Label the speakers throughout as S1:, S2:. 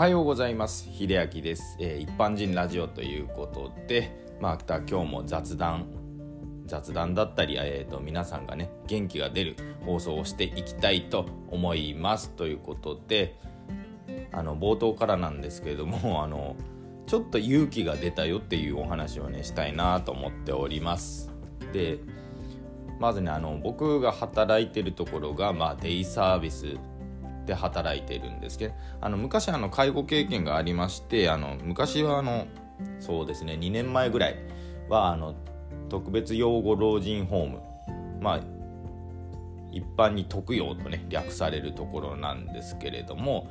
S1: はようございます。秀明です、えー、一般人ラジオということでまた今日も雑談雑談だったり、えーと、皆さんがね元気が出る放送をしていきたいと思います。ということであの冒頭からなんですけれども あのちょっと勇気が出たよっていうお話をねしたいなと思っております。でまずねあの僕が働いてるところが、まあ、デイサービスで働いているんですけどあの昔あの介護経験がありましてあの昔はあのそうですね2年前ぐらいはあの特別養護老人ホームまあ一般に特養とね略されるところなんですけれども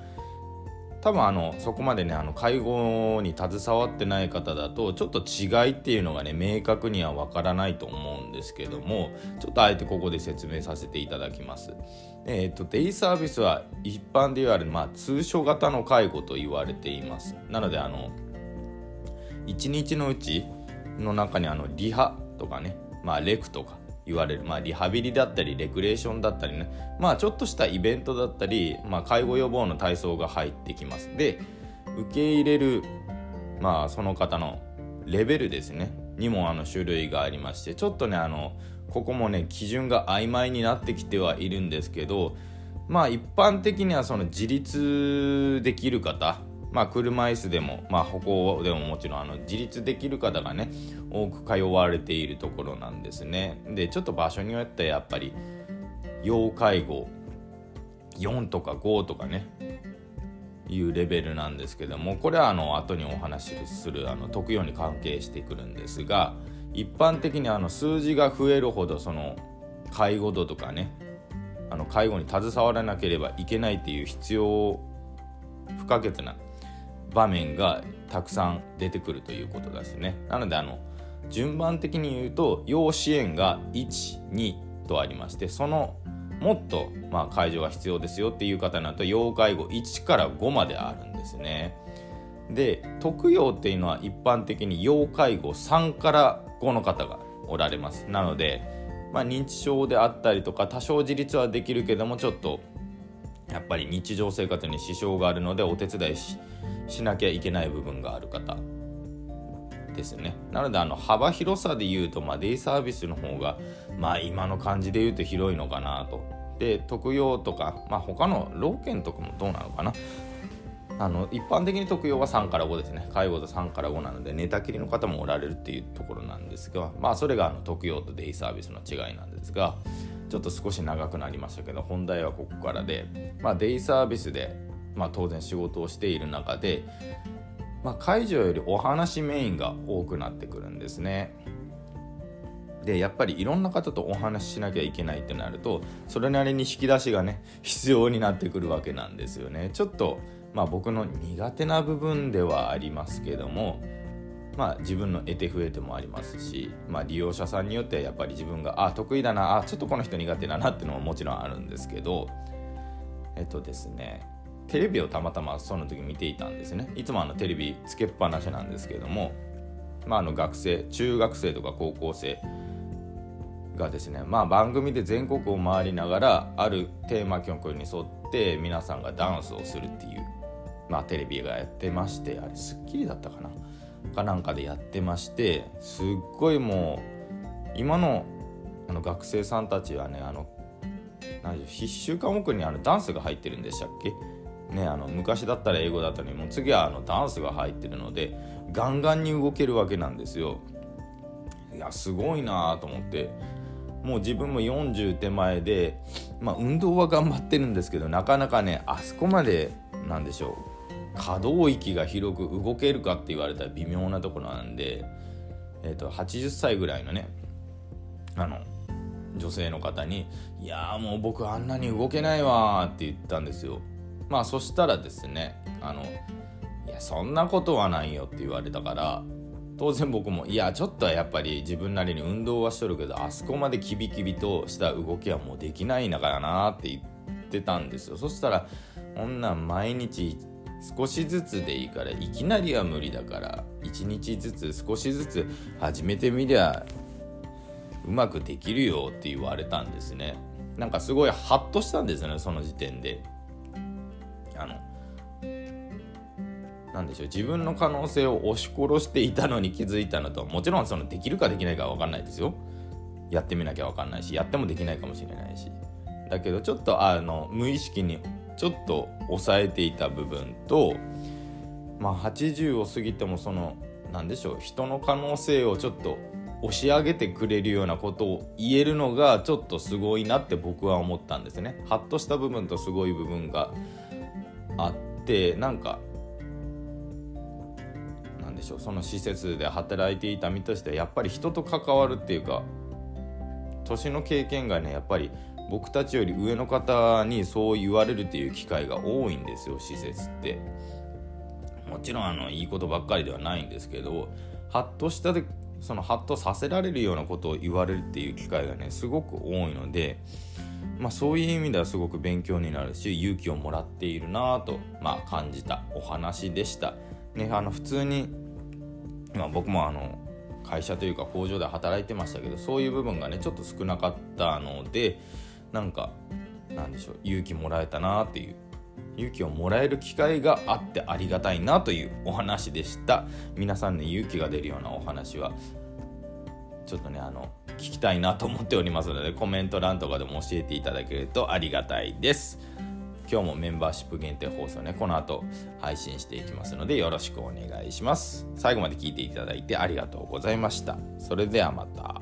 S1: 多分あのそこまでねあの介護に携わってない方だとちょっと違いっていうのがね明確にはわからないと思うんですけどもちょっとあえてここで説明させていただきます。えーと、デイサービスは一般で言われる、まあ、通所型の介護と言われています。なのであの1日のうちの中にあのリハとかね、まあ、レクとか言われる、まあ、リハビリだったりレクレーションだったりね、まあ、ちょっとしたイベントだったり、まあ、介護予防の体操が入ってきます。で受け入れる、まあ、その方のレベルですね。にもあの種類がありましてちょっとねあのここもね基準が曖昧になってきてはいるんですけどまあ一般的にはその自立できる方まあ、車椅子でも、まあ、歩行でももちろんあの自立できる方がね多く通われているところなんですね。でちょっと場所によってやっぱり要介護4とか5とかねいうレベルなんですけどもこれはあの後にお話しするあの特養に関係してくるんですが一般的にあの数字が増えるほどその介護度とかねあの介護に携わらなければいけないっていう必要不可欠な場面がたくさん出てくるということですね。なのであの順番的に言うと要支援が12とありましてそのもっとまあ介助が必要ですよっていう方になると要介護1から5まであるんですね。で特養っていうのは一般的に要介護3から5の方がおられます。なので、まあ、認知症であったりとか多少自立はできるけどもちょっとやっぱり日常生活に支障があるのでお手伝いしなきゃいけない部分がある方ですね。なのであの幅広さで言うと、まあ、デイサービスの方がまあ今の感じで言うと広いのかなと。で特養とか、まあ、他の老犬とかもどうなのかな。あの一般的に特養は3から5ですね。介護と3から5なので寝たきりの方もおられるっていうところなんですがまあそれがあの特養とデイサービスの違いなんですがちょっと少し長くなりましたけど本題はここからで、まあ、デイサービスでまあ、当然仕事をしている中で、まあ、解除よりお話メインが多くなってくるんですね。でやっぱりいろんな方とお話ししなきゃいけないってなるとそれなりに引き出しがね必要になってくるわけなんですよね。ちょっとまあ僕の苦手な部分ではありますけどもまあ自分の得手不得手もありますし、まあ、利用者さんによってはやっぱり自分があ得意だなあちょっとこの人苦手だなっていうのももちろんあるんですけどえっとですねテレビをたまたまその時見ていたんですね。いつもあのテレビつけっぱなしなんですけども、まあ、あの学生中学生とか高校生がですね、まあ、番組で全国を回りながらあるテーマ曲に沿って皆さんがダンスをするっていう、まあ、テレビがやってましてあれ『スッキリ』だったかな。かなんかでやってましてすっごいもう今のあの学生さんたちはねあの必修科目にあのダンスが入ってるんでしたっけ？ね、あの昔だったら英語だったのにもう次はあのダンスが入ってるのでガンガンに動けるわけなんですよ。いやすごいなと思ってもう自分も40手前で、まあ、運動は頑張ってるんですけどなかなかねあそこまでなんでしょう可動域が広く動けるかって言われたら微妙なところなんで、えーと、80歳ぐらいのねあの女性の方に「いやもう僕あんなに動けないわ」って言ったんですよ。まあそしたらですねあの「いやそんなことはないよ」って言われたから当然僕もいやちょっとはやっぱり自分なりに運動はしとるけどあそこまでキビキビとした動きはもうできないんだからなって言ってたんですよそしたらこんなん毎日少しずつでいいからいきなりは無理だから1日ずつ少しずつ始めてみりゃうまくできるよって言われたんですね。なんかすごいハッとしたんですよねその時点で。あのなんでしょう自分の可能性を押し殺していたのに気づいたのともちろんそのできるかできないかは分かんないですよ。やってみなきゃ分かんないしやってもできないかもしれないし。だけどちょっとあの無意識にちょっと抑えていた部分とまあ80を過ぎてもその何でしょう人の可能性をちょっと押し上げてくれるようなことを言えるのがちょっとすごいなって僕は思ったんですね。ハッとした部分とすごい部分があってなんかなんでしょうその施設で働いていた身としてはやっぱり人と関わるっていうか年の経験がねやっぱり僕たちより上の方にそう言われるっていう機会が多いんですよ施設って。もちろんあのいいことばっかりではないんですけどハッとしたでそのハッとさせられるようなことを言われるっていう機会がねすごく多いので、まあ、そういう意味ではすごく勉強になるし勇気をもらっているなと、まあ、感じたお話でした。ね、あの普通に、まあ、僕もあの会社というか工場で働いてましたけどそういう部分がねちょっと少なかったのでなんかなんでしょう勇気もらえたなっていう勇気をもらえる機会があってありがたいなというお話でした。皆さんね勇気が出るようなお話はちょっとねあの聞きたいなと思っておりますのでコメント欄とかでも教えていただけるとありがたいです。今日もメンバーシップ限定放送ねこの後配信していきますのでよろしくお願いします。最後まで聞いていただいてありがとうございました。それではまた。